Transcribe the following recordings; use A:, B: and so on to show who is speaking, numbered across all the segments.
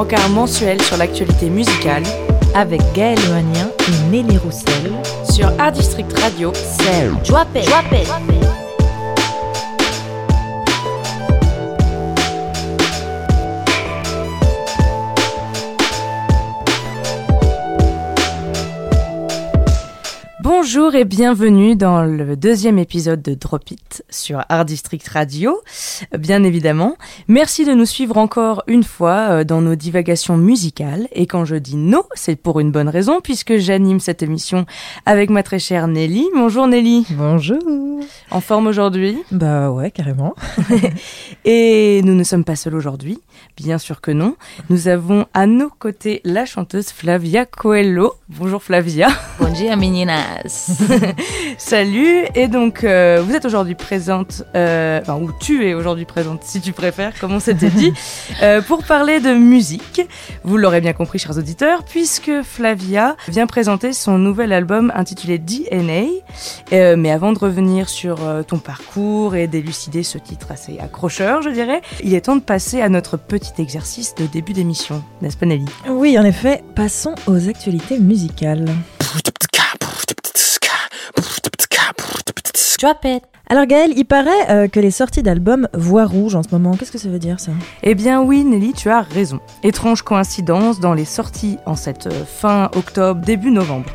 A: rencard mensuel sur l'actualité musicale
B: avec Gaël Oanien et Nelly Roussel
A: sur Art District Radio.
B: C'est
A: Bonjour et bienvenue dans le deuxième épisode de Drop It sur Art District Radio, bien évidemment. Merci de nous suivre encore une fois euh, dans nos divagations musicales. Et quand je dis non, c'est pour une bonne raison puisque j'anime cette émission avec ma très chère Nelly. Bonjour Nelly.
B: Bonjour.
A: En forme aujourd'hui?
B: Bah ouais, carrément.
A: et nous ne sommes pas seuls aujourd'hui, bien sûr que non. Nous avons à nos côtés la chanteuse Flavia Coelho. Bonjour Flavia.
C: Bonjour meninas.
A: Salut, et donc euh, vous êtes aujourd'hui présente, euh, enfin ou tu es aujourd'hui présente si tu préfères, comme on s'était dit, euh, pour parler de musique. Vous l'aurez bien compris chers auditeurs, puisque Flavia vient présenter son nouvel album intitulé DNA. mais avant de revenir sur ton parcours et d'élucider ce titre assez accrocheur, je dirais, il est temps de passer à notre petit exercice de début d'émission, n'est-ce pas Nelly?
B: Oui, en effet, passons aux actualités musicales.
C: Drop it.
B: Alors Gaël, il paraît euh, que les sorties d'albums voient rouge en ce moment. Qu'est-ce que ça veut dire ça?
A: Eh bien oui Nelly, tu as raison. Étrange coïncidence dans les sorties en cette euh, fin octobre, début novembre.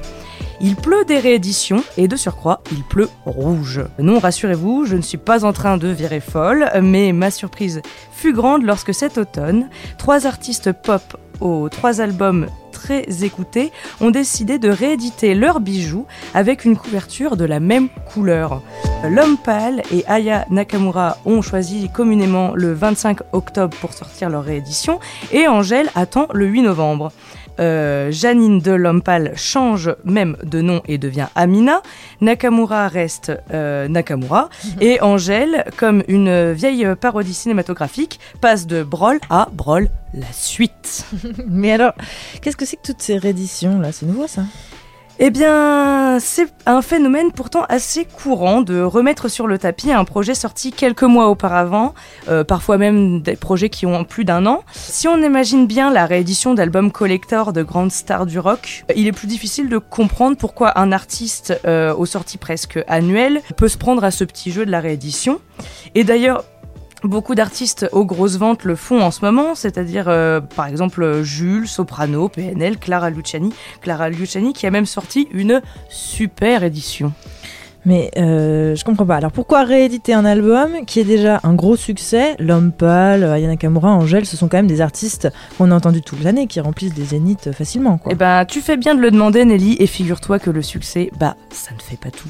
A: Il pleut des rééditions et de surcroît, il pleut rouge. Non, rassurez-vous, je ne suis pas en train de virer folle, mais ma surprise fut grande lorsque cet automne, trois artistes pop aux trois albums très écoutés ont décidé de rééditer leurs bijoux avec une couverture de la même couleur. L'homme pâle et Aya Nakamura ont choisi communément le 25 octobre pour sortir leur réédition et Angèle attend le 8 novembre. Euh, Janine de Lompal change même de nom et devient Amina. Nakamura reste euh, Nakamura. Mhm. Et Angèle, comme une vieille parodie cinématographique, passe de Brawl à Brawl la suite.
B: Mais alors, qu'est-ce que c'est que toutes ces rééditions là C'est nouveau ça?
A: Eh bien, c'est un phénomène pourtant assez courant de remettre sur le tapis un projet sorti quelques mois auparavant, euh, parfois même des projets qui ont plus d'un an. Si on imagine bien la réédition d'albums collector de grandes stars du rock, il est plus difficile de comprendre pourquoi un artiste euh, aux sorties presque annuelles peut se prendre à ce petit jeu de la réédition. Et d'ailleurs, Beaucoup d'artistes aux grosses ventes le font en ce moment, c'est-à-dire euh, par exemple Jules, Soprano, PNL, Clara Luciani. Clara Luciani qui a même sorti une super édition.
B: Mais euh, je comprends pas. Alors pourquoi rééditer un album qui est déjà un gros succès? L'Homme Pâle, Ayana Kamura, Angèle, ce sont quand même des artistes qu'on a entendus toute l'année, qui remplissent des zéniths facilement. Quoi.
A: Eh ben, tu fais bien de le demander, Nelly, et figure-toi que le succès, bah, ça ne fait pas tout.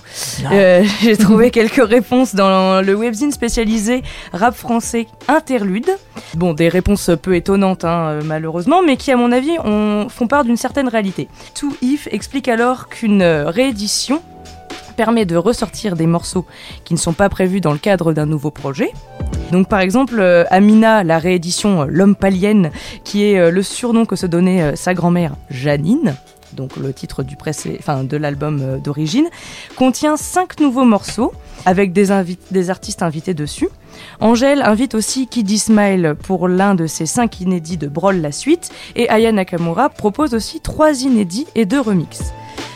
A: Euh, J'ai trouvé quelques réponses dans le webzine spécialisé rap français interlude. Bon, des réponses peu étonnantes, hein, euh, malheureusement, mais qui, à mon avis, ont, font part d'une certaine réalité. Too If explique alors qu'une réédition permet de ressortir des morceaux qui ne sont pas prévus dans le cadre d'un nouveau projet. Donc par exemple, euh, Amina, la réédition euh, L'homme palienne, qui est euh, le surnom que se donnait sa grand-mère Janine, donc le titre du de l'album d'origine, contient cinq nouveaux morceaux avec des, artistes invités dessus. Angèle invite aussi Kid Smile pour l'un de ses cinq inédits de Brawl la suite et Aya Nakamura propose aussi trois inédits et deux remixes.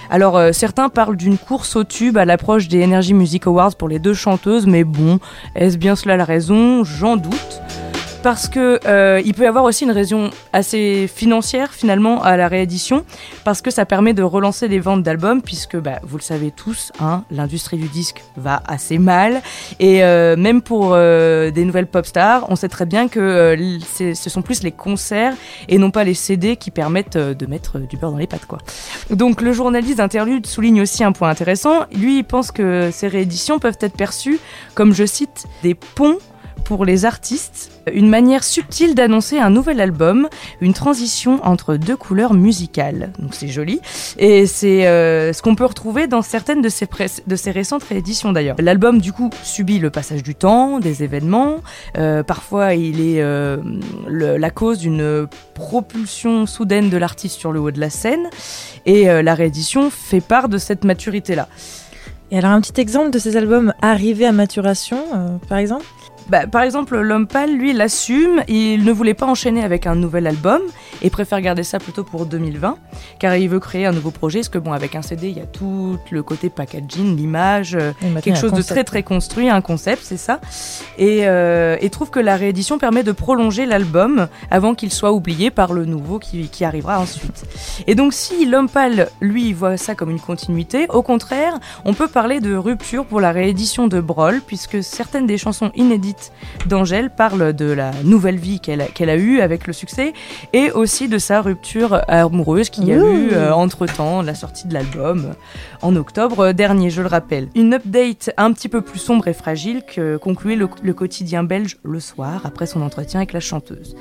A: Alors euh, certains parlent d'une course au tube à l'approche des Energy Music Awards pour les deux chanteuses, mais bon, est-ce bien cela la raison? J'en doute parce que euh, il peut y avoir aussi une raison assez financière finalement à la réédition, parce que ça permet de relancer les ventes d'albums, puisque bah, vous le savez tous, hein, l'industrie du disque va assez mal, et euh, même pour euh, des nouvelles pop stars, on sait très bien que ce sont plus les concerts et non pas les CD qui permettent de mettre du beurre dans les pattes, quoi. Donc le journaliste d'Interlude souligne aussi un point intéressant. Lui, il pense que ces rééditions peuvent être perçues comme, je cite, des ponts pour les artistes, une manière subtile d'annoncer un nouvel album, une transition entre deux couleurs musicales. Donc c'est joli. Et c'est euh, ce qu'on peut retrouver dans certaines de ces, de ces récentes rééditions d'ailleurs. L'album du coup subit le passage du temps, des événements. Euh, parfois il est euh, la cause d'une propulsion soudaine de l'artiste sur le haut de la scène. Et la réédition fait part de cette maturité-là.
B: Et alors un petit exemple de ces albums arrivés à maturation, par exemple?
A: Bah, Par exemple, L'Homme Pâle, lui, l'assume. Il ne voulait pas enchaîner avec un nouvel album et préfère garder ça plutôt pour 2020, car il veut créer un nouveau projet. Parce que, bon, avec un CD, il y a tout le côté packaging, l'image, euh, quelque chose de très très construit, un concept, c'est ça. Et, euh, et, trouve que la réédition permet de prolonger l'album avant qu'il soit oublié par le nouveau qui, qui arrivera ensuite. Et donc, si L'Homme Pâle, lui, voit ça comme une continuité, au contraire, on peut parler de rupture pour la réédition de Broll, puisque certaines des chansons inédites d'Angèle parlent de la nouvelle vie qu'elle a, a eue avec le succès et aussi de sa rupture amoureuse qu'il y a eu euh, entre-temps, la sortie de l'album en octobre dernier, je le rappelle. Une update un petit peu plus sombre et fragile que concluait le quotidien belge le soir après son entretien avec la chanteuse.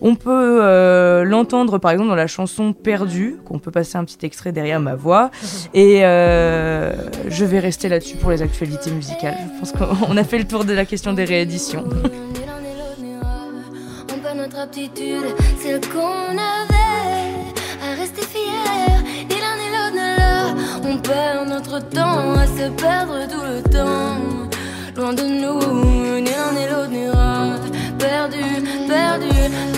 A: On peut euh, l'entendre par exemple dans la chanson Perdue, qu'on peut passer un petit extrait derrière ma voix. Et euh, je vais rester là-dessus pour les actualités musicales. Je pense qu'on a fait le tour de la question des rééditions. On perd notre aptitude, celle qu'on avait à rester fier. Ni l'un ni l'autre là. On perd notre temps à se perdre tout le temps. Loin de nous, ni l'un ni l'autre n'ira perdu, perdu, perdu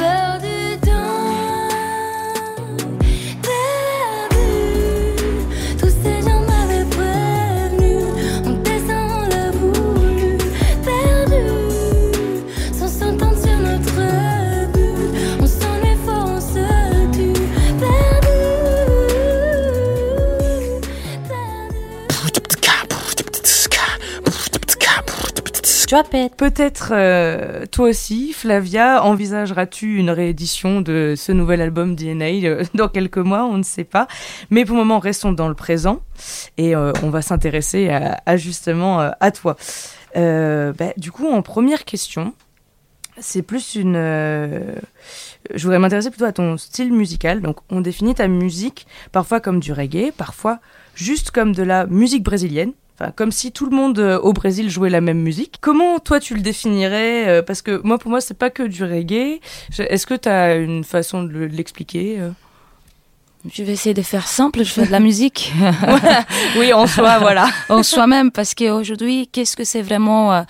A: Peut-être euh, toi aussi, Flavia, envisageras-tu une réédition de ce nouvel album DNA euh, dans quelques mois On ne sait pas. Mais pour le moment, restons dans le présent et euh, on va s'intéresser à, justement à toi. Bah, du coup, en première question, c'est plus une. je voudrais m'intéresser plutôt à ton style musical. Donc, on définit ta musique parfois comme du reggae, parfois juste comme de la musique brésilienne comme si tout le monde euh, au Brésil jouait la même musique. Comment toi tu le définirais euh, Parce que moi, pour moi, c'est pas que du reggae. Est-ce que tu as une façon de l'expliquer euh?
C: je vais essayer de faire simple, je fais de la musique.
A: oui, en soi, voilà.
C: en soi-même, parce qu'aujourd'hui, qu'est-ce que c'est vraiment,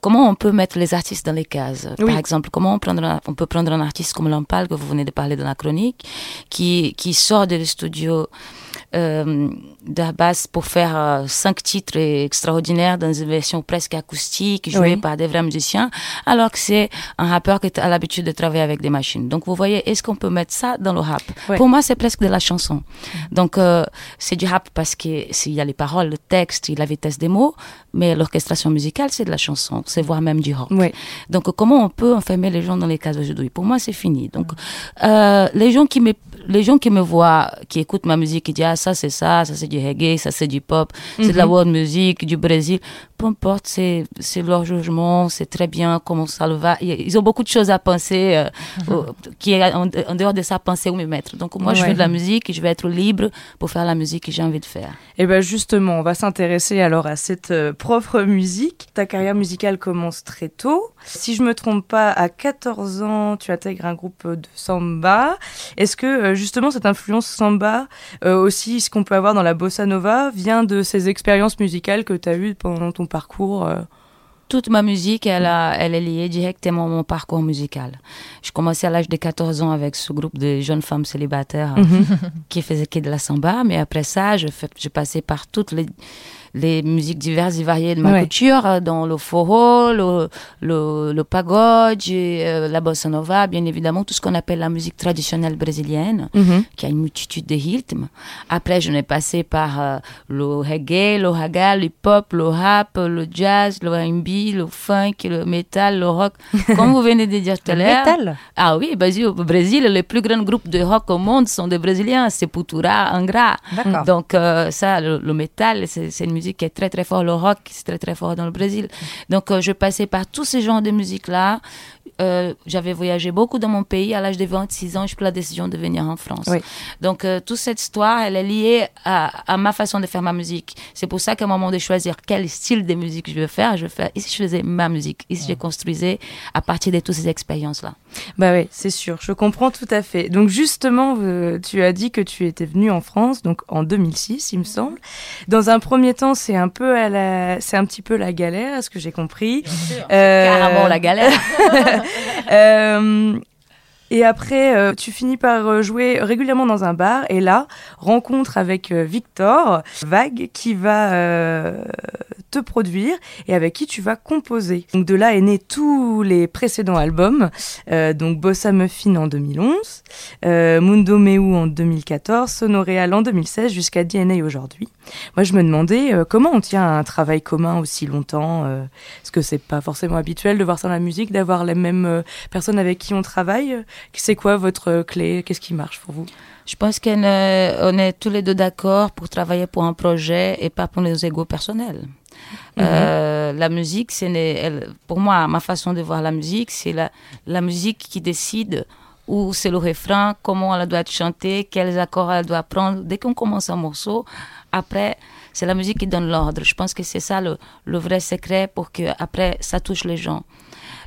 C: comment on peut mettre les artistes dans les cases? Par exemple, comment on, prendre on peut prendre un artiste comme Lampal, que vous venez de parler dans la chronique, qui, qui sort de studio euh, de base pour faire euh, cinq titres extraordinaires dans une version presque acoustique, jouée par des vrais musiciens, alors que c'est un rappeur qui a l'habitude de travailler avec des machines. Donc vous voyez, est-ce qu'on peut mettre ça dans le rap? Pour moi, c'est presque de la chanson. Donc euh, c'est du rap parce qu'il y a les paroles, le texte, la vitesse des mots, mais l'orchestration musicale, c'est de la chanson, c'est voire même du rock. Donc comment on peut enfermer les gens dans les cases aujourd'hui? Pour moi, c'est fini. Donc euh, les gens qui me les gens qui me voient, qui écoutent ma musique, qui disent ah ça c'est ça, ça c'est du reggae, ça c'est du pop, c'est de la mhm. world music, du Brésil, peu importe, c'est c'est leur jugement, c'est très bien comment ça le va. Ils ont beaucoup de choses à penser, euh, mhm. qui est en, dehors de ça penser où me mettre. Donc moi je fais de la musique, je vais être libre pour faire la musique que j'ai envie de faire.
A: Et eh ben justement, on va s'intéresser alors à cette euh, propre musique. Ta carrière musicale commence très tôt. Si je me trompe pas, à 14 ans, tu intègres un groupe de samba. Est-ce que euh, justement cette influence samba, euh, aussi ce qu'on peut avoir dans la bossa nova, vient de ces expériences musicales que tu as eues pendant ton parcours euh
C: toute ma musique, elle, a, elle est liée directement à mon parcours musical. Je commençais à l'âge de 14 ans avec ce groupe de jeunes femmes célibataires mhm. qui faisaient que de la samba, mais après ça, je, je passais par toutes les les musiques diverses et variées de ma culture, euh, dans le foro, le, le, le pagode, euh, la bossa nova, bien évidemment, tout ce qu'on appelle la musique traditionnelle brésilienne, mhm. qui a une multitude de rythmes. Après, je n'ai passé par euh, le reggae, le raga, le pop, le rap, le jazz, le R&B, le funk, le metal, le rock. Comme vous venez de dire tout à l'heure. Ah oui, bah, au Brésil, les plus grands groupes de rock au monde sont des Brésiliens, c'est Sepultura, Angra. Donc ça, le, le métal, c'est une musique qui est très très fort, le rock c'est très très fort dans le Brésil. Donc euh, je passais par tous ces genres de musique-là. Euh, j'avais voyagé beaucoup dans mon pays. À l'âge de 26 ans, j'ai pris la décision de venir en France. Donc euh, toute cette histoire, elle est liée à, ma façon de faire ma musique. C'est pour ça qu'à un moment de choisir quel style de musique je veux faire, je fais ici je faisais ma musique, ici je construisais à partir de toutes ces expériences-là.
A: Bah oui, c'est sûr, je comprends tout à fait. Donc justement, euh, tu as dit que tu étais venu en France, donc en 2006, il me semble. Dans un premier temps, c'est un peu à la, c'est un petit peu la galère, à ce que j'ai compris.
C: Euh... Carrément la galère.
A: euh, et après, euh, tu finis par euh, jouer régulièrement dans un bar. Et là, rencontre avec euh, Victor Vague qui va te produire et avec qui tu vas composer. Donc de là est né tous les précédents albums. donc Bossa Muffin en 2011, Mundo Meu en 2014, Sonoreal en 2016 jusqu'à DNA aujourd'hui. Moi, je me demandais comment on tient un travail commun aussi longtemps. Est-ce que c'est pas forcément habituel de voir ça dans la musique, d'avoir les mêmes personnes avec qui on travaille c'est quoi votre clé? Qu'est-ce qui marche pour vous?
C: Je pense qu'on est, tous les deux d'accord pour travailler pour un projet et pas pour nos égos personnels. Mhm. Euh, la musique, c'est pour moi, ma façon de voir la musique, c'est la, la musique qui décide où c'est le refrain, comment elle doit être chantée, quels accords elle doit prendre. Dès qu'on commence un morceau, après, c'est la musique qui donne l'ordre. Je pense que c'est ça le, le, vrai secret pour que après ça touche les gens.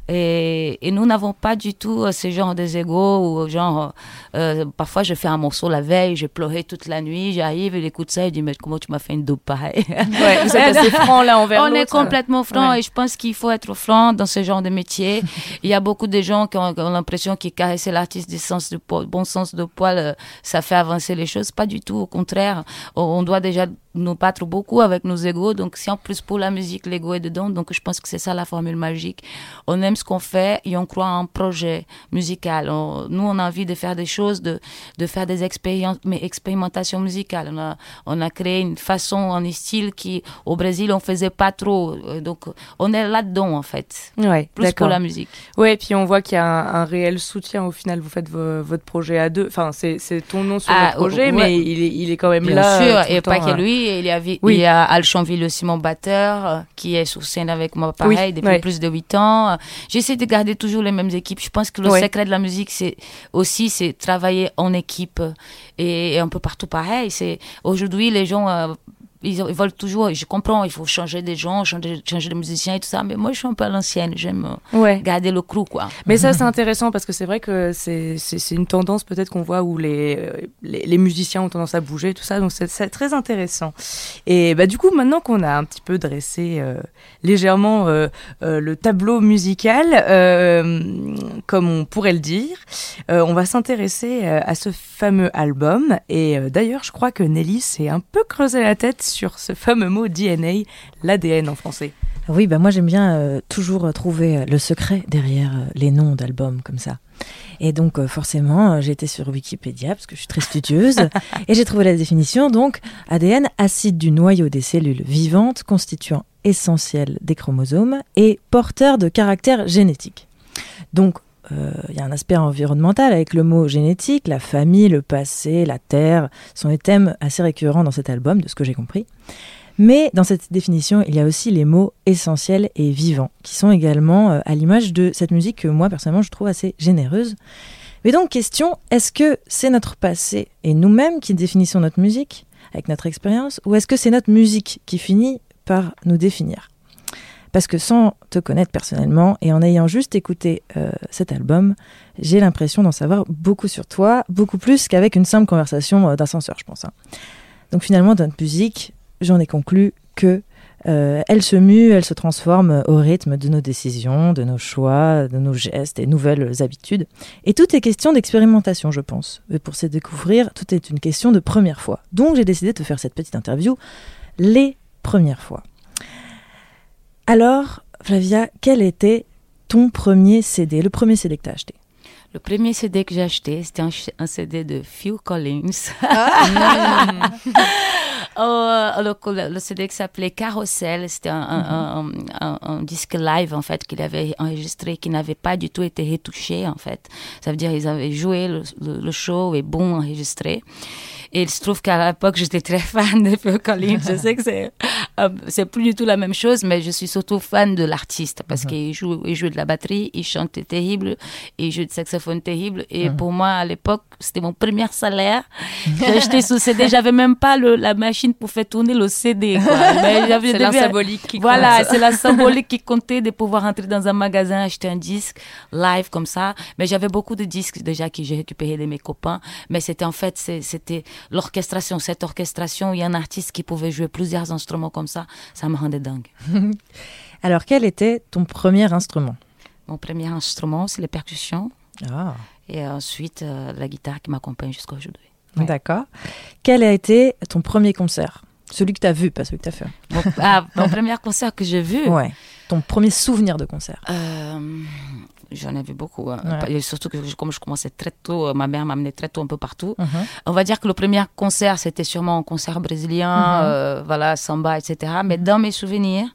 C: Et, et nous n'avons pas du tout euh, ce genre des égaux où, genre, euh, parfois je fais un morceau la veille, j'ai pleuré toute la nuit, j'arrive, il écoute ça, il dit, mais comment tu m'as fait une dope pareille?
A: Ouais, Vous êtes assez franc là envers
C: On est complètement franc et je pense qu'il faut être franc dans ce genre de métier. il y a beaucoup de gens qui ont, l'impression qu'ils caresser l'artiste du sens de bon sens de poil, euh, ça fait avancer les choses. Pas du tout, au contraire. On doit déjà nous battre beaucoup avec nos égos. Donc, si en plus pour la musique, l'ego est dedans, donc je pense que c'est ça la formule magique. On aime ce qu'on fait et on croit en un projet musical. nous, on a envie de faire des choses, de, de faire des expériences, mais expérimentations musicales. On a, on a créé une façon, un style qui, au Brésil, on faisait pas trop. Euh, donc, on est là-dedans, en fait.
A: Ouais,
C: plus pour la musique.
A: Ouais, et puis on voit qu'il y a un, réel soutien. Au final, vous faites votre projet à deux. Enfin, c'est ton nom sur ah, le projet, mais il est, il est quand même
C: Bien
A: là.
C: Bien sûr, et pas que lui il y a, oui. il y a Alchonville, le Simon Batteur, euh, qui est sur scène avec moi pareil depuis plus de 8 ans. J'essaie de garder toujours les mêmes équipes. Je pense que le secret de la musique, c'est aussi c'est travailler en équipe et, un peu partout pareil. C'est aujourd'hui les gens euh, ils, veulent toujours, je comprends, il faut changer des gens, changer, changer de musiciens et tout ça, mais moi je suis un peu à l'ancienne, j'aime euh, garder le crew quoi.
A: Mais ça c'est intéressant parce que c'est vrai que c'est une tendance peut-être qu'on voit où les, euh, les, les, musiciens ont tendance à bouger, tout ça, donc c'est très intéressant. Et bah du coup maintenant qu'on a un petit peu dressé euh, légèrement le tableau musical, comme on pourrait le dire, on va s'intéresser à ce fameux album et d'ailleurs je crois que Nelly s'est un peu creusé la tête sur ce fameux mot DNA, l'ADN en français.
B: Oui, bah moi j'aime bien euh, toujours trouver euh, le secret derrière euh, les noms d'albums comme ça. Et donc forcément, j'ai été sur Wikipédia parce que je suis très studieuse et j'ai trouvé la définition. Donc ADN, acide du noyau des cellules vivantes, constituant essentiel des chromosomes et porteur de caractère génétique. Donc euh, il y a un aspect environnemental avec le mot génétique, la famille, le passé, la terre, sont des thèmes assez récurrents dans cet album, de ce que j'ai compris. Mais dans cette définition, il y a aussi les mots essentiels et vivants, qui sont également euh, à l'image de cette musique que moi, personnellement, je trouve assez généreuse. Mais donc, question, est-ce que c'est notre passé et nous-mêmes qui définissons notre musique avec notre expérience, ou est-ce que c'est notre musique qui finit par nous définir? Parce que sans te connaître personnellement et en ayant juste écouté euh, cet album, j'ai l'impression d'en savoir beaucoup sur toi, beaucoup plus qu'avec une simple conversation euh, d'ascenseur, je pense. Hein. Donc finalement, dans notre musique, j'en ai conclu que euh, elle se mue, elle se transforme au rythme de nos décisions, de nos choix, de nos gestes et nouvelles habitudes. Et tout est question d'expérimentation, je pense. Et pour se découvrir, tout est une question de première fois. Donc j'ai décidé de faire cette petite interview les premières fois. Alors, Flavia, quel était ton premier CD, le premier CD que tu as acheté?
C: Le premier CD que j'ai acheté, c'était un, CD de Phil Collins. Ah. oh, le, CD qui s'appelait Carousel, c'était un, un, disque live en fait qu'il avait enregistré, qui n'avait pas du tout été retouché en fait. Ça veut dire qu'ils avaient joué le, le show et bon enregistré. Et il se trouve qu'à l'époque, j'étais très fan de Phil Collins. je sais que c'est, euh, c'est plus du tout la même chose, mais je suis surtout fan de l'artiste parce mhm. qu'il joue, il joue de la batterie, il chante terrible, il joue de saxophone terrible. Et mhm. pour moi, à l'époque, c'était mon premier salaire. J'ai acheté sous CD. J'avais même pas le, la machine machine pour faire tourner le CD.
A: c'est la symbolique qui
C: Voilà, c'est la symbolique qui comptait de pouvoir entrer dans un magasin, acheter un disque live comme ça. Mais j'avais beaucoup de disques déjà que j'ai récupérés de mes copains. Mais c'était en fait, c'était l'orchestration, cette orchestration. Il y a un artiste qui pouvait jouer plusieurs instruments comme ça. Ça me rendait dingue.
B: Alors, quel était ton premier instrument?
C: Mon premier instrument, c'est les percussions.
B: Ah.
C: Et ensuite, euh, la guitare qui m'accompagne jusqu'à aujourd'hui.
B: D'accord. Quel a été ton premier concert? Celui que tu as vu, pas celui que tu as fait.
C: Mon, ah, mon premier concert que j'ai vu
B: Ouais. Ton premier souvenir de concert
C: euh, J'en ai vu beaucoup. Hein. Surtout que comme je commençais très tôt, euh, ma mère m'amenait très tôt un peu partout.
B: Mhm.
C: On va dire que le premier concert, c'était sûrement un concert brillant,
B: Mhm.
C: euh, voilà, samba, etc. Mais dans mes souvenirs,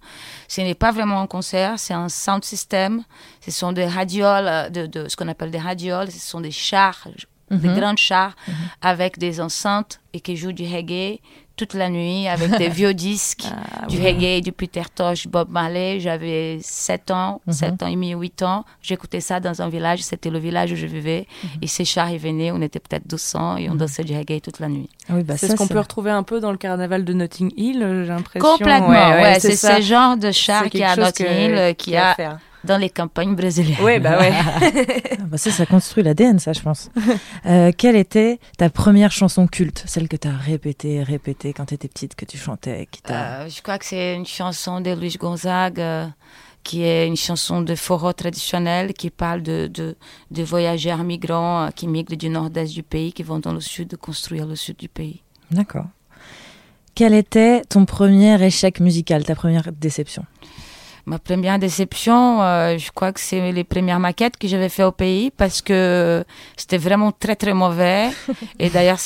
C: ce n'est pas vraiment un concert, c'est un sound system. Ce sont des radioles, euh, de, de ce qu'on appelle des radioles. Ce sont des chars, des
B: Mhm.
C: grands chars avec des enceintes et qui jouent du reggae toute la nuit avec des vieux disques
B: Ah,
C: du reggae, du Peter Tosh, Bob Marley. J'avais 7 ans,
B: Mhm.
C: 7 ans et demi, 8 ans. J'écoutais ça dans un village, c'était le village où je vivais.
B: Mhm.
C: Et ces chars, ils venaient, on était peut-être 200 et on dansait du reggae toute la nuit.
B: Ah oui, bah
A: c'est
B: ça,
A: ce qu'on peut retrouver un peu dans le carnaval de Notting Hill, euh, j'ai l'impression.
C: Complètement,
A: Ouais, ouais,
C: c'est
A: ça.
C: ce genre de char
A: C'est
C: qui a à Notting
A: que-
C: Hill, euh, qui
A: qu'il y a à
C: a
A: faire.
C: Dans les campagnes brésiliennes.
A: Ouais, bah ouais.
B: Ah bah ça, ça construit l'ADN, ça, je pense. Euh, quelle était ta première chanson culte? Celle que tu as répétée, répétée quand tu étais petite, que tu chantais qui.
C: Euh, je crois que c'est une chanson de Luis Gonzague, euh, qui est une chanson de forró traditionnelle, qui parle de, de, de voyageurs migrants euh, qui migrent du nord-est du pays, qui vont dans le sud construire le sud du pays.
B: D'accord. Quel était ton premier échec musical, ta première déception?
C: Ma première déception, euh, je crois que c'est les premières maquettes que j'avais fait au pays parce que c'était vraiment très très mauvais. Et d'ailleurs,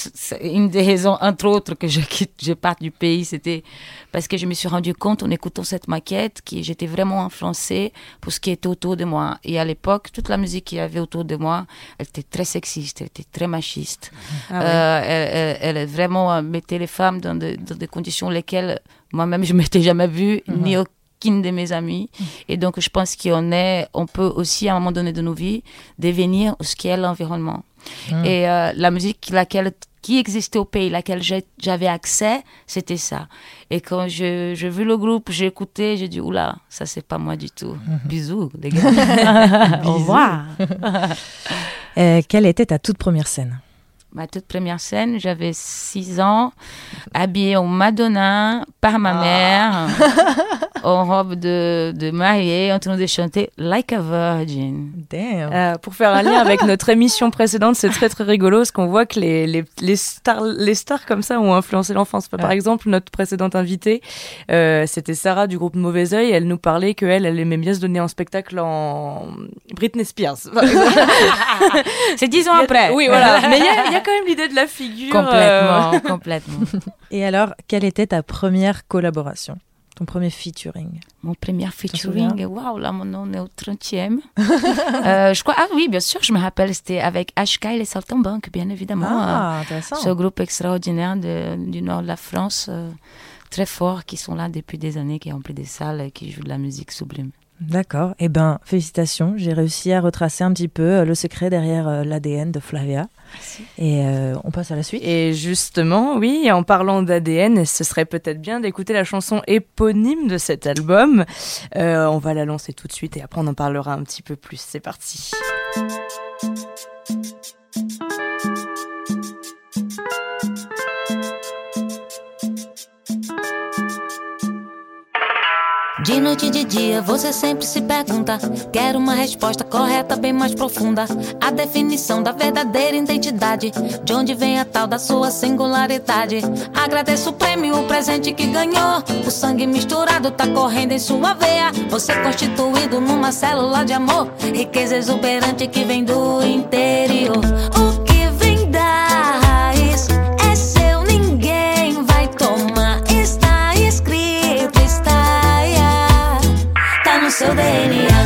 C: une des raisons, entre autres, que je quitte, je parte du pays, c'était parce que je me suis rendu compte en écoutant cette maquette que j'étais vraiment influencée pour ce qui était autour de moi. Et à l'époque, toute la musique qu'il y avait autour de moi, elle était très sexiste, elle était très machiste.
A: Ah ouais.
C: Euh, elle, elle- elle vraiment euh, mettait les femmes dans, de- dans des conditions lesquelles moi-même je m'étais jamais vue, ni aucune de mes amies. Et donc je pense qu'on est, on peut aussi à un moment donné de nos vies devenir ce qu'est l'environnement.
B: Mm.
C: Et euh, la musique laquelle qui existait au pays, laquelle j'avais accès, c'était ça. Et quand je, je vu le groupe, j'ai écouté, j'ai dit, oula, ça c'est pas moi du tout. Bisous, les gars. Au revoir.
B: Euh, Quelle était ta toute première scène?
C: Ma toute première scène, j'avais 6 ans, habillée en Madonna par ma mère, en robe de, de mariée, en train de chanter Like a Virgin.
B: Damn.
A: Euh, pour faire un lien avec notre émission précédente, c'est très très rigolo parce qu'on voit que les, les, les, stars, les stars comme ça ont influencé l'enfance. Par
B: Ouais.
A: exemple, notre précédente invitée, euh, c'était Sarah du groupe Mauvais Oeil. Elle nous parlait qu'elle, elle aimait bien se donner en spectacle en Britney Spears.
C: C'est 10 ans après.
A: Oui, voilà. Mais il y a, il y a quand même l'idée de la figure. euh,
C: Complètement, complètement.
B: Et alors, quelle était ta première collaboration? Ton premier featuring?
C: Mon premier featuring, waouh, là, mon nom est au 30e. Euh, je crois, ah oui, bien sûr, je me rappelle, c'était avec HK et les Saltimbanques, bien évidemment. Euh,
B: Ah, intéressant.
C: ce groupe extraordinaire de- du nord de la France, euh, très fort, qui sont là depuis des années, qui remplissent des salles et qui jouent de la musique sublime.
B: D'accord. Eh ben, félicitations. J'ai réussi à retracer un petit peu euh, le secret derrière euh, l'ADN de Flavia. Et euh, on passe à la suite.
A: Et justement, oui, en parlant d'ADN, ce serait peut-être bien d'écouter la chanson éponyme de cet album. Euh, on va la lancer tout de suite et après on en parlera un petit peu plus. C'est parti.
D: De noite e de dia você sempre se pergunta. Quero uma resposta correta, bem mais profunda. A definição da verdadeira identidade. De onde vem a tal da sua singularidade. Agradeço o prêmio, o presente que ganhou. O sangue misturado tá correndo em sua veia. Você constituído numa célula de amor. Riqueza exuberante que vem do interior. O
C: so they need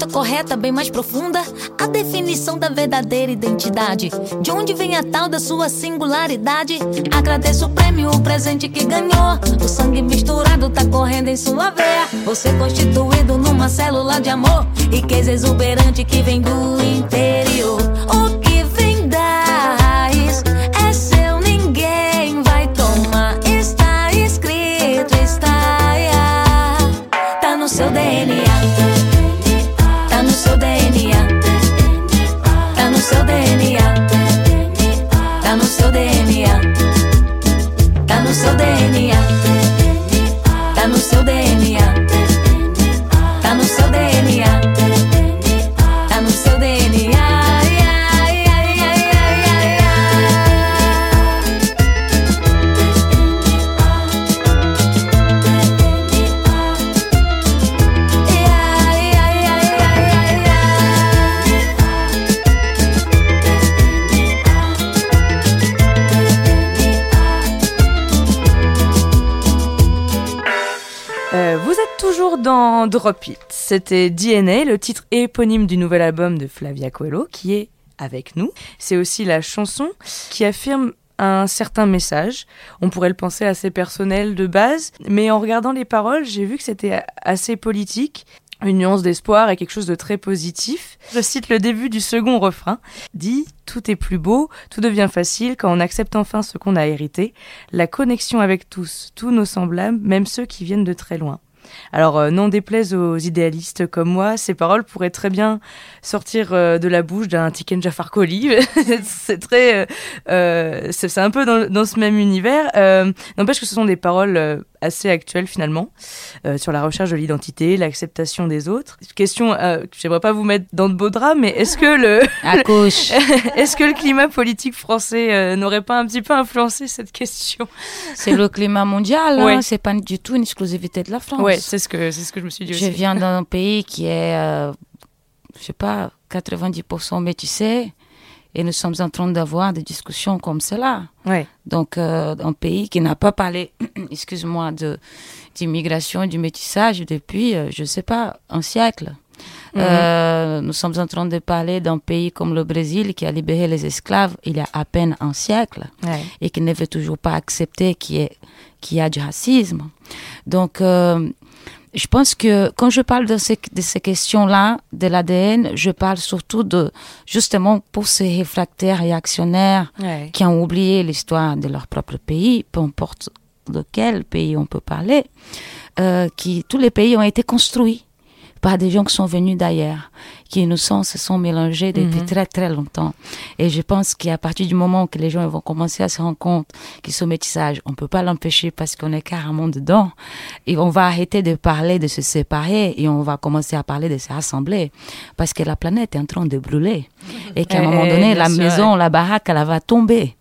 C: resposta correta, bem mais profunda. A definição da verdadeira identidade. De onde vem a tal da sua singularidade? Agradeço o prêmio, o presente que ganhou. O sangue misturado tá correndo em sua veia. Você constituído numa célula de amor. Riqueza exuberante que vem do interior. O que vem da raiz é seu, ninguém vai tomar. Está escrito, está. yeah. Tá no seu DNA.
A: Toujours dans Drop It. C'était DNA, le titre éponyme du nouvel album de Flavia Coelho, qui est avec nous. C'est aussi la chanson qui affirme un certain message. On pourrait le penser assez personnel de base, mais en regardant les paroles, j'ai vu que c'était assez politique. Une nuance d'espoir et quelque chose de très positif. Je cite le début du second refrain. Dit Tout est plus beau, tout devient facile quand on accepte enfin ce qu'on a hérité. La connexion avec tous, tous nos semblables, même ceux qui viennent de très loin. Alors, euh, n'en déplaise aux idéalistes comme moi, ces paroles pourraient très bien sortir euh, de la bouche d'un Tiken Jafar Koli. c'est très, euh, euh, c'est un peu dans, ce même univers. Euh, N'empêche que ce sont des paroles assez actuelles finalement euh, sur la recherche de l'identité, l'acceptation des autres. Question, euh, j'aimerais pas vous mettre dans de beaux draps, mais est-ce que le, est-ce que le climat politique français euh, n'aurait pas un petit peu influencé cette question?
E: C'est le climat mondial, hein.
A: Ouais.
E: c'est pas du tout une exclusivité de la France.
A: Ouais, c'est ce que c'est ce que je me suis dit
E: Je
A: aussi.
E: viens d'un pays qui est, euh, je sais pas, 90% métissé, et nous sommes en train d'avoir des discussions comme cela.
A: Ouais.
E: Donc, euh, un pays qui n'a pas parlé, excuse-moi, d'immigration et du métissage depuis, euh, je sais pas, un siècle.
A: Mhm.
E: Euh, nous sommes en train de parler d'un pays comme le Brésil qui a libéré les esclaves il y a à peine un siècle
A: Ouais.
E: et qui ne veut toujours pas accepter qu'il y, a du racisme. Donc, euh, je pense que quand je parle de ces, de ces questions-là, de l'ADN, je parle surtout de, justement, pour ces réfractaires réactionnaires
A: Ouais.
E: qui ont oublié l'histoire de leur propre pays, peu importe de quel pays on peut parler, euh, qui, tous les pays ont été construits par des gens qui sont venus d'ailleurs, qui nous sont, se sont mélangés depuis
A: Mhm.
E: très très longtemps. Et je pense qu'à partir du moment que les gens vont commencer à se rendre compte que ce métissage, on peut pas l'empêcher parce qu'on est carrément dedans, et on va arrêter de parler de se séparer et on va commencer à parler de se rassembler parce que la planète est en train de brûler et qu'à un
A: Ouais,
E: moment donné,
A: bien
E: la
A: sûr,
E: maison, la baraque, elle va tomber.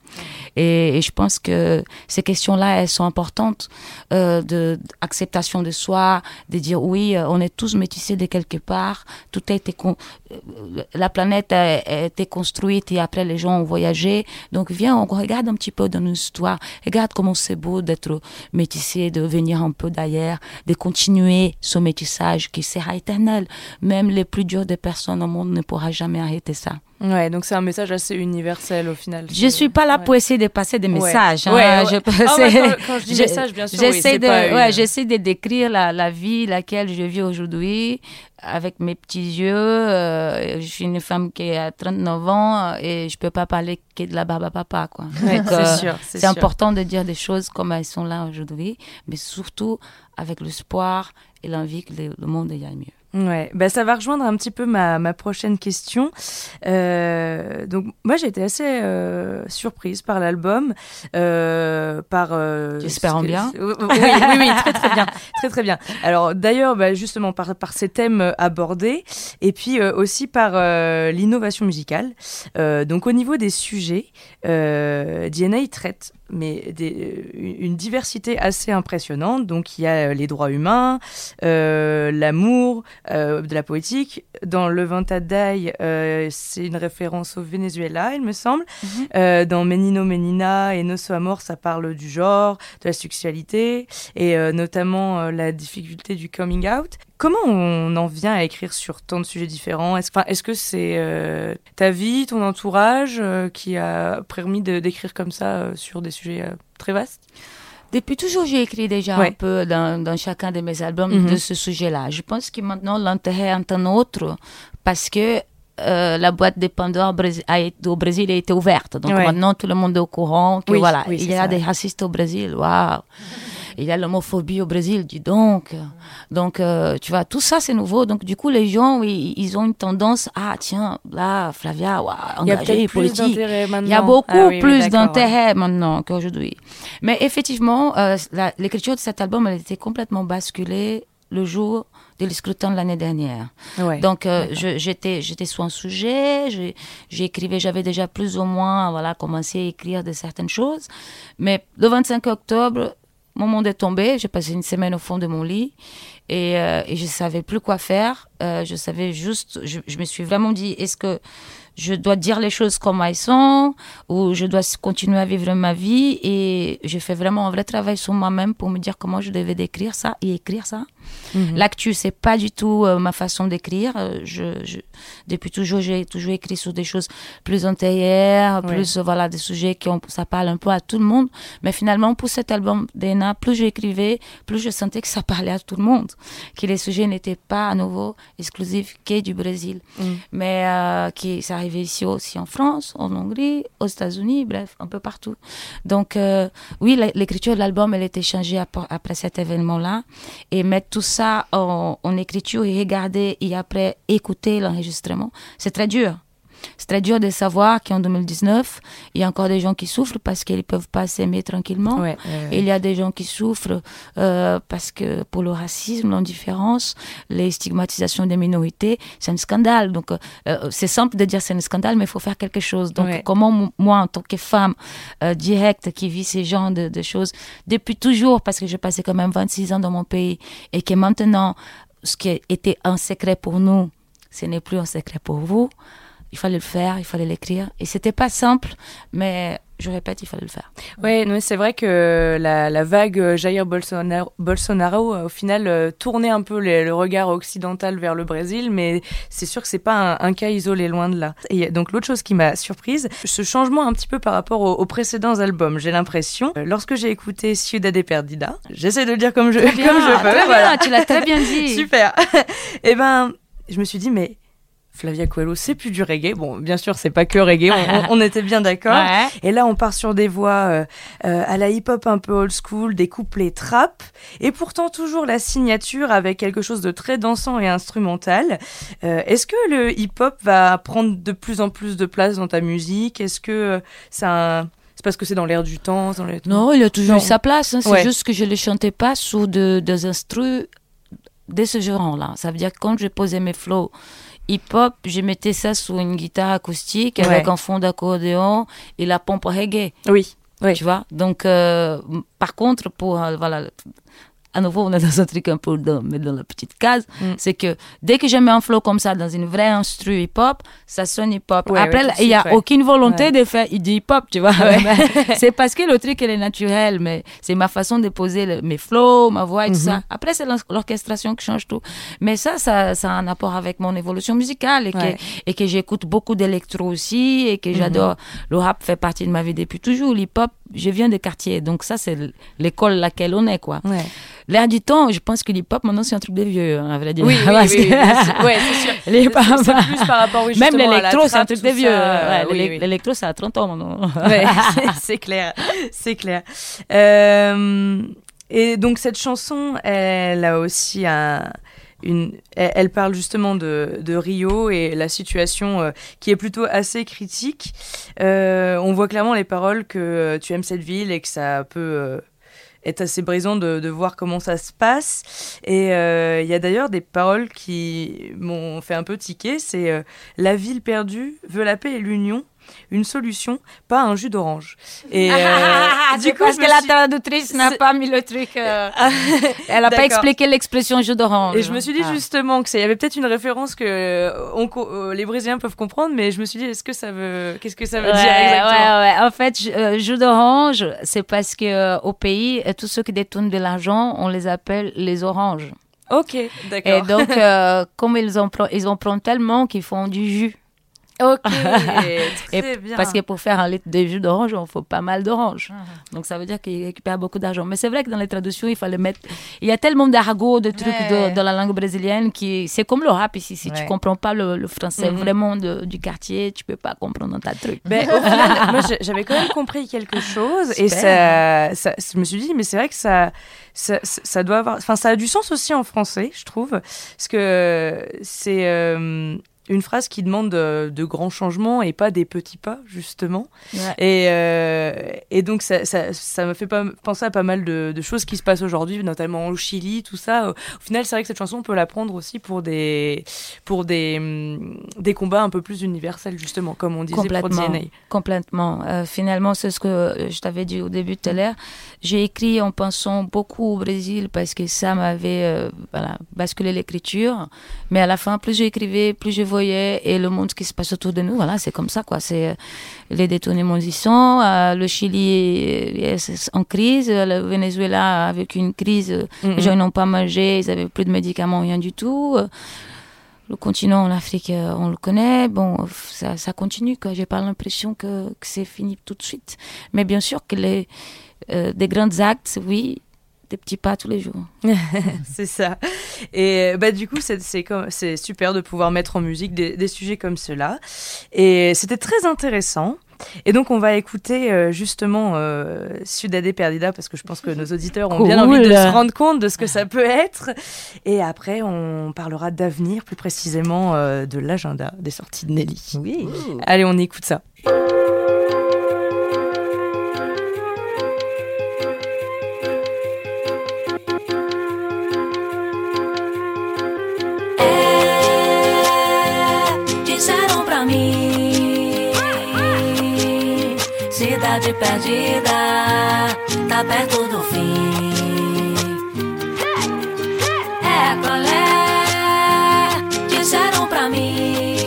C: Et, je pense que ces questions-là, elles sont importantes euh, de acceptation de soi, de dire oui, euh, on est tous métissés de quelque part. Tout a été euh, la planète a, été construite et après les gens ont voyagé. Donc viens, on regarde un petit peu dans nos histoire. Regarde comment c'est beau d'être métissé, de venir un peu d'ailleurs, de continuer ce métissage qui sera éternel. Même les plus durs des personnes au monde ne pourra jamais arrêter ça.
A: Ouais, donc c'est un message assez universel au final.
C: Je suis pas là pour essayer de passer des messages.
A: Hein. Ouais. Je, ah quand, je dis message, bien sûr,
C: j'essaie de, ouais, j'essaie de décrire la, la vie laquelle je vis aujourd'hui avec mes petits yeux. Euh, je suis une femme qui a 39 ans et je peux pas parler que de la barbe à papa, quoi.
A: c'est euh, sûr.
C: C'est important de dire des choses comme elles sont là aujourd'hui, mais surtout avec l'espoir et l'envie que le, le monde aille mieux.
A: Ouais, bah ça va rejoindre un petit peu ma, ma prochaine question. Euh, donc moi j'ai été assez euh, surprise par l'album, euh, par.
C: J'espère en bien.
A: Oui, oui, oui, très très bien, très très bien. Alors d'ailleurs, bah, justement par par ces thèmes abordés et puis aussi par l'innovation musicale. donc au niveau des sujets, DNA traite mais des, une diversité assez impressionnante. Donc il y a euh, les droits humains, euh, l'amour, euh, de la poétique. Dans Le Ventadai, euh, c'est une référence au Venezuela, il me semble. Mhm. euh, dans Menino Menina et Nosso Amor, ça parle du genre, de la sexualité et euh, notamment euh, la difficulté du coming out. Comment on en vient à écrire sur tant de sujets différents? Est-ce est que c'est euh, ta vie, ton entourage euh, qui a permis d'écrire comme ça euh, sur des sujets très vastes
C: depuis toujours, j'ai écrit déjà un peu dans, dans, chacun de mes albums mm -hmm. de ce sujet-là. Je pense que maintenant, l'intérêt est un autre parce que euh, la boîte de Pandore au Brésil a été ouverte. Donc ouais. maintenant, tout le monde est au courant que
A: oui,
C: voilà,
A: oui,
C: il y a
A: ça.
C: des racistes au Brésil. Waouh! Il y a l'homophobie au Brésil, dis donc. Donc, euh, tu vois, tout ça, c'est nouveau. Donc, du coup, les gens, ils, ils ont une tendance, ah, tiens, là, Flavia, wow, engagée, politique. Il y a beaucoup
A: ah, oui,
C: plus d'intérêt
A: ouais.
C: maintenant qu'aujourd'hui. Mais effectivement, euh, l'écriture de cet album, elle était complètement basculée le jour du scrutin de l'année dernière.
A: Ouais,
C: Donc euh, j'étais j'étais sur un sujet, j'écrivais, j'avais déjà plus ou moins voilà commencé à écrire de certaines choses, mais le 25 octobre, mon monde est tombé. J'ai passé une semaine au fond de mon lit et, euh, et je savais plus quoi faire. Euh, je savais juste, je, je me suis vraiment dit, est-ce que je dois dire les choses comme elles sont ou je dois continuer à vivre ma vie et j'ai fait vraiment un vrai travail sur moi-même pour me dire comment je devais décrire ça et écrire ça. Mm -hmm. L'actu c'est pas du tout euh, ma façon d'écrire. Je, je, depuis toujours j'ai toujours écrit sur des choses plus antérieures,
A: Ouais.
C: plus euh, voilà des sujets qui ont ça parle un peu à tout le monde. Mais finalement pour cet album d'Ena, plus j'écrivais, plus je sentais que ça parlait à tout le monde, que les sujets n'étaient pas à nouveau exclusifs que du Brésil,
A: Mm.
C: mais euh, qui ça arrivait ici aussi en France, en Hongrie, aux États-Unis, bref, un peu partout. Donc euh, oui, l'écriture de l'album, elle était changée ap- après cet événement-là, et mettre tout ça en écriture et regarder et après écouter l'enregistrement, c'est très dur. C'est très dur de savoir qu'en 2019, il y a encore des gens qui souffrent parce qu'ils ne peuvent pas s'aimer tranquillement.
A: Ouais,
C: il y a des gens qui souffrent euh, parce que pour le racisme, l'indifférence, les stigmatisations des minorités, c'est un scandale. Donc, euh, c'est simple de dire c'est un scandale, mais il faut faire quelque chose. Donc,
A: Ouais.
C: comment moi, en tant que femme euh, directe qui vit ces genres de, de choses depuis toujours, parce que j'ai passé quand même 26 ans dans mon pays et que maintenant, ce qui était un secret pour nous, ce n'est plus un secret pour vous. Il fallait le faire, il fallait l'écrire. Et c'était pas simple, mais je répète, il fallait le faire.
A: Non, c'est vrai que la, la vague euh, Jair Bolsonaro, Bolsonaro euh, au final, euh, tournait un peu les- le regard occidental vers le Brésil, mais c'est sûr que c'est pas un, un cas isolé, loin de là. Et donc l'autre chose qui m'a surprise, ce changement un petit peu par rapport aux, aux précédents albums, j'ai l'impression, lorsque j'ai écouté Ciudad de Perdida, j'essaie de le dire comme je, comme je peux,
C: très
A: voilà.
C: bien, tu l'as très bien dit.
A: Super. Et ben, je me suis dit, mais Flavia Coelho, c'est plus du reggae. Bon, bien sûr, c'est pas que reggae, on, était bien d'accord.
C: Ouais.
A: Et là, on part sur des voix euh, euh, à la hip-hop un peu old school, des couplets trap, et pourtant toujours la signature avec quelque chose de très dansant et instrumental. Euh, Est-ce que le hip-hop va prendre de plus en plus de place dans ta musique? Est-ce que euh, c'est parce que c'est dans l'air du temps dans.
C: Non, il a toujours
A: Non.
C: eu sa place. hein. C'est
A: Ouais.
C: juste que je ne le chantais pas sous de- des instrus de ce genre-là. Ça veut dire que quand je posais mes flows hip-hop, je mettais ça sous une guitare acoustique avec
A: Ouais.
C: un fond d'accordéon et la pompe reggae.
A: Oui.
C: Tu vois? Donc, euh, par contre, pour euh, voilà, à nouveau, on est dans un truc un peu dans, mais dans la petite case, mm. c'est que dès que je mets un flow comme ça dans une vraie instru hip-hop, ça sonne hip-hop. Après, il n'y a aucune volonté de faire du hip-hop, tu vois. c'est parce que le truc, il est naturel, mais c'est ma façon de poser mes flows, ma voix et tout ça. Mm-hmm. Après, c'est l'orchestration qui change tout. Mais ça, ça, ça a un rapport avec mon évolution musicale et que, et que j'écoute beaucoup d'électro aussi et que mm-hmm. j'adore. Le rap fait partie de ma vie depuis toujours. L'hip-hop, je viens des quartiers. Donc ça, c'est l'école laquelle on est, quoi. L'air du temps, je pense que l'hip-hop, maintenant, c'est un truc de vieux, hein, à vrai dire.
A: Oui, oui, oui, ouais, c'est sûr. Plus par rapport, oui,
C: Même l'électro, c'est un truc de vieux. Ouais, l'électro, ça a 30 ans, maintenant.
A: Ouais, c'est clair, c'est clair. Euh, et donc, cette chanson, elle a aussi un... Une, elle, parle justement de, de, Rio et la situation euh, qui est plutôt assez critique. Euh, on voit clairement les paroles que tu aimes cette ville et que ça peut est assez brisant de, de, voir comment ça se passe. Et euh, il y a d'ailleurs des paroles qui m'ont fait un peu tiquer. C'est euh, La ville perdue veut la paix et l'union une solution, pas un jus d'orange.
C: Et euh, du coup, parce que la traductrice n'a pas mis le truc. Euh, elle n'a pas expliqué l'expression jus d'orange.
A: Et je me suis dit ah. justement que il y avait peut-être une référence que euh, les Brésiliens peuvent comprendre, mais je me suis dit est-ce que ça veut, qu'est-ce que ça veut dire exactement
C: ouais, ouais. En fait, jus d'orange, c'est parce que au pays, tous ceux qui détournent de l'argent, on les appelle les oranges.
A: Ok, d'accord.
C: Et donc, comme ils en, ils en prennent tellement qu'ils font du jus.
A: Ok, très bien.
C: Parce que pour faire un litre de jus d'orange, il faut pas mal d'orange. Ah. Donc ça veut dire qu'il récupère beaucoup d'argent. Mais c'est vrai que dans les traductions, il fallait mettre. Il y a tellement d'argot, de trucs dans la langue brésilienne qui c'est comme le rap ici. Si tu comprends pas le, français mhm. vraiment du quartier, tu peux pas comprendre ta truc.
A: Mais au final, moi j'avais quand même compris quelque chose et ça, ça, je me suis dit mais c'est vrai que ça, ça, ça, doit avoir, enfin ça a du sens aussi en français, je trouve, parce que c'est euh, une phrase qui demande de, grands changements et pas des petits pas, justement. Et, euh, et donc, ça, ça, ça, me fait pas, penser à pas mal de, choses qui se passent aujourd'hui, notamment au Chili, tout ça. Au final, c'est vrai que cette chanson, on peut la prendre aussi pour des, pour des, hum, des combats un peu plus universels, justement, comme on disait
C: Complètement.
A: pour DNA.
C: Complètement. Euh, finalement, c'est ce que je t'avais dit au début tout à l'heure. J'ai écrit en pensant beaucoup au Brésil parce que ça m'avait euh, voilà, basculé l'écriture. Mais à la fin, plus j'écrivais, plus je voyais et le monde qui se passe autour de nous. Voilà, c'est comme ça, quoi. C'est euh, les détournements du sang, euh, le Chili est en crise, le Venezuela avec une crise, mm-hmm. les gens n'ont pas mangé, ils avaient plus de médicaments, rien du tout. Le continent en Afrique, euh, on le connaît. Bon, ça, ça continue, quoi. J'ai pas l'impression que, que c'est fini tout de suite. Mais bien sûr que les, des grands actes, oui, des petits pas tous les jours.
A: c'est ça. Et bah, du coup, c'est super de pouvoir mettre en musique des, sujets comme cela. Et c'était très intéressant. Et donc, on va écouter euh, justement euh, Sudade Perdida parce que je pense que nos auditeurs ont bien envie de se rendre compte de ce que ça peut être. Et après, on parlera d'avenir, plus précisément euh, de l'agenda des sorties de Nelly.
B: Oui.
A: Allez, on écoute ça.
D: Cidade perdida, tá perto do fim. É colé, disseram pra mim.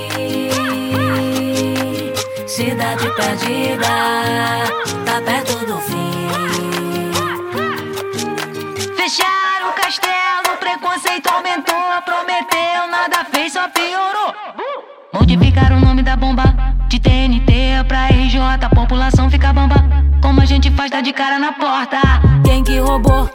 D: Cidade perdida, tá perto do fim. Fecharam o castelo, preconceito aumentou, gente faz, tá de cara na porta. Quem que roubou?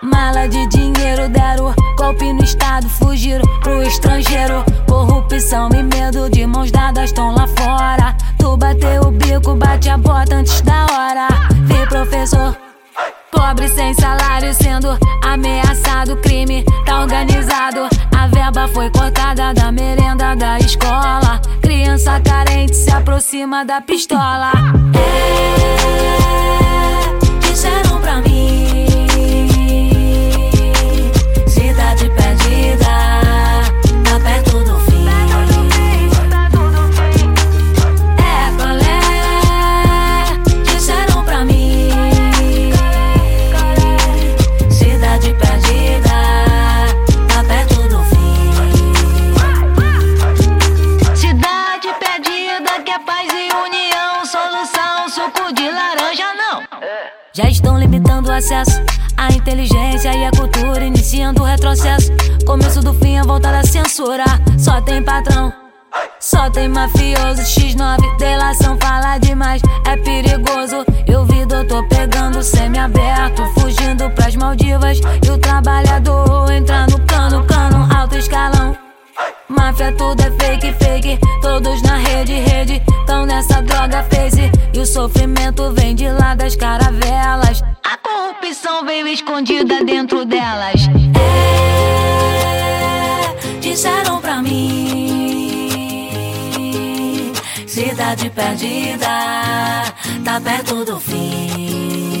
D: Mala de dinheiro deram golpe no estado, fugiram pro estrangeiro. Corrupção e medo de mãos dadas estão lá fora. Tu bateu o bico, bate a bota antes da hora. Vê, professor. Pobre sem salário sendo ameaçado, crime tá organizado. A verba foi cortada da merenda da escola. Criança carente se aproxima da pistola. É, disseram pra mim.
C: Processo. A inteligência e a cultura iniciando o retrocesso. Começo do fim, a volta da censura. Só tem patrão. Só tem mafioso, X9, delação fala demais, é perigoso. Eu vi doutor pegando semi-aberto, fugindo pras Maldivas. E o trabalhador entra no cano, cano, alto escalão. Máfia tudo é fake, fake, todos na rede, rede. Tão nessa droga face, e o sofrimento vem de lá das caravelas. A corrupção veio escondida dentro delas. É, disseram pra mim, cidade perdida, tá perto do fim.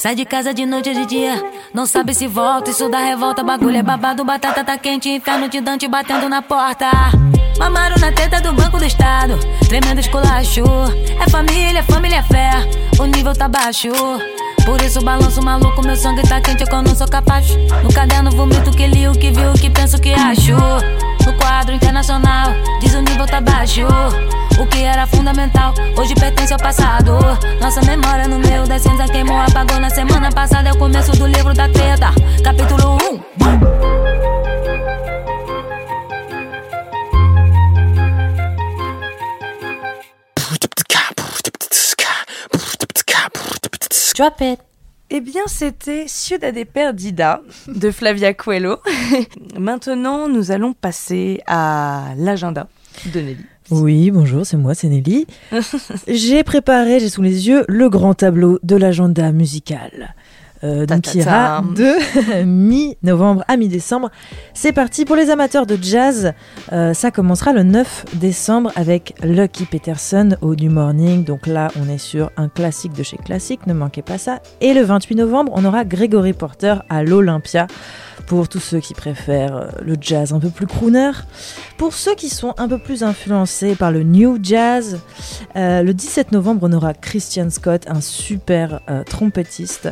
C: Sai de casa de noite ou de dia, não sabe se volta, isso dá revolta, bagulho é babado, batata tá quente, inferno de Dante batendo na porta. Mamaram na teta do banco do estado, tremendo esculacho. É família, família é fé, o nível tá baixo. Por isso balanço maluco, meu sangue tá quente, eu não sou capaz. No caderno vomito que li, o que vi, o que penso, o que acho. No quadro internacional, diz o nível tá baixo. O que era fundamental, hoje pertence ao passado. Nossa memória no meio da cinza queimou, apagou na semana passada. É o começo do livro da treta, capítulo 1.
D: Drop it.
A: Eh bien, c'était Ciudad Perdida de Flavia Coelho. Maintenant, nous allons passer à l'agenda de Nelly.
B: Oui, bonjour, c'est moi, c'est Nelly. j'ai préparé, j'ai sous les yeux le grand tableau de l'agenda musical. Euh, donc qui ira de mi-novembre à mi-décembre. C'est parti pour les amateurs de jazz. Euh, ça commencera le 9 décembre avec Lucky Peterson au New Morning. Donc là, on est sur un classique de chez Classique, ne manquez pas ça. Et le 28 novembre, on aura Gregory Porter à l'Olympia pour tous ceux qui préfèrent le jazz un peu plus crooner. Pour ceux qui sont un peu plus influencés par le new jazz, euh, le 17 novembre, on aura Christian Scott, un super euh, trompettiste,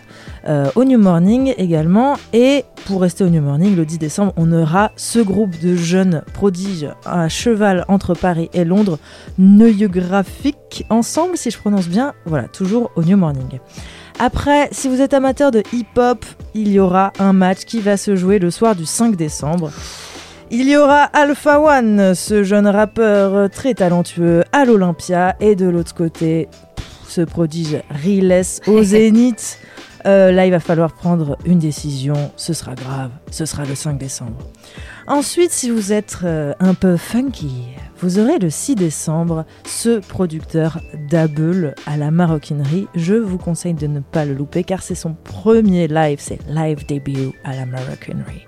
B: euh, au New Morning également. Et pour rester au New Morning, le 10 décembre, on aura ce groupe de jeunes prodiges à cheval entre Paris et Londres, Neuographique ensemble, si je prononce bien. Voilà, toujours au New Morning. Après, si vous êtes amateur de hip-hop, il y aura un match qui va se jouer le soir du 5 décembre. Il y aura Alpha One, ce jeune rappeur très talentueux à l'Olympia, et de l'autre côté, ce prodige Riles au Zénith. Euh, là, il va falloir prendre une décision. Ce sera grave. Ce sera le 5 décembre. Ensuite, si vous êtes euh, un peu funky, vous aurez le 6 décembre ce producteur Double à la maroquinerie. Je vous conseille de ne pas le louper car c'est son premier live, c'est live début à la maroquinerie.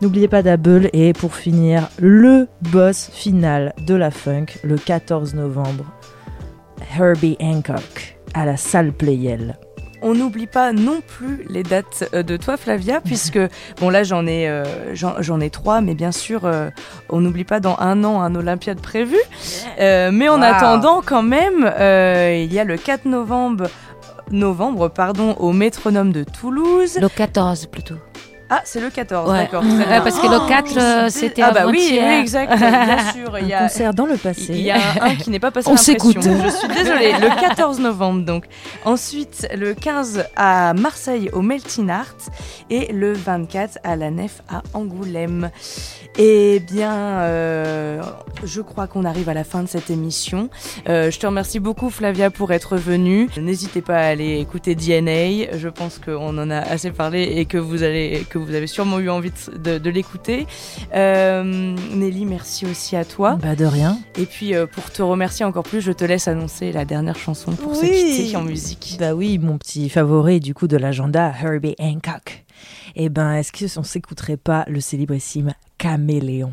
B: N'oubliez pas Double et pour finir, le boss final de la funk le 14 novembre, Herbie Hancock à la salle Playel.
A: On n'oublie pas non plus les dates euh, de toi, Flavia, puisque, bon, là, j'en ai, euh, j'en ai trois, mais bien sûr, euh, on n'oublie pas dans un an un Olympiade prévu. Euh, mais en
B: Wow.
A: attendant, quand même, il y a le 4 novembre, novembre pardon, au Métronome de Toulouse.
D: Le 14 plutôt.
A: Ah, c'est le 14,
D: Ouais.
A: d'accord. très
D: Ouais,
A: bien.
D: parce que le 4, euh, c'était
A: Ah, bah oui, oui, exact, bien sûr. Il y
B: Un
A: a,
B: concert dans le passé.
A: Il y a un qui n'est pas passé
B: On s'écoute.
A: Je suis désolée. Le 14 novembre, donc. Ensuite, le 15 à Marseille au Melting Art et le 24 à la Nef à Angoulême. Eh bien, euh, je crois qu'on arrive à la fin de cette émission. Euh, je te remercie beaucoup, Flavia, pour être venue. N'hésitez pas à aller écouter DNA. Je pense qu'on en a assez parlé et que vous allez, que vous avez sûrement eu envie de, de- de l'écouter. Euh, Nelly, merci aussi à toi.
B: Bah de rien.
A: Et puis euh, pour te remercier encore plus, je te laisse annoncer la dernière chanson pour se
B: Oui.
A: quitter en musique.
B: Bah oui, mon petit favori du coup de l'agenda, Herbie Hancock. Eh ben, est-ce qu'on s'écouterait pas le célébrissime Caméléon?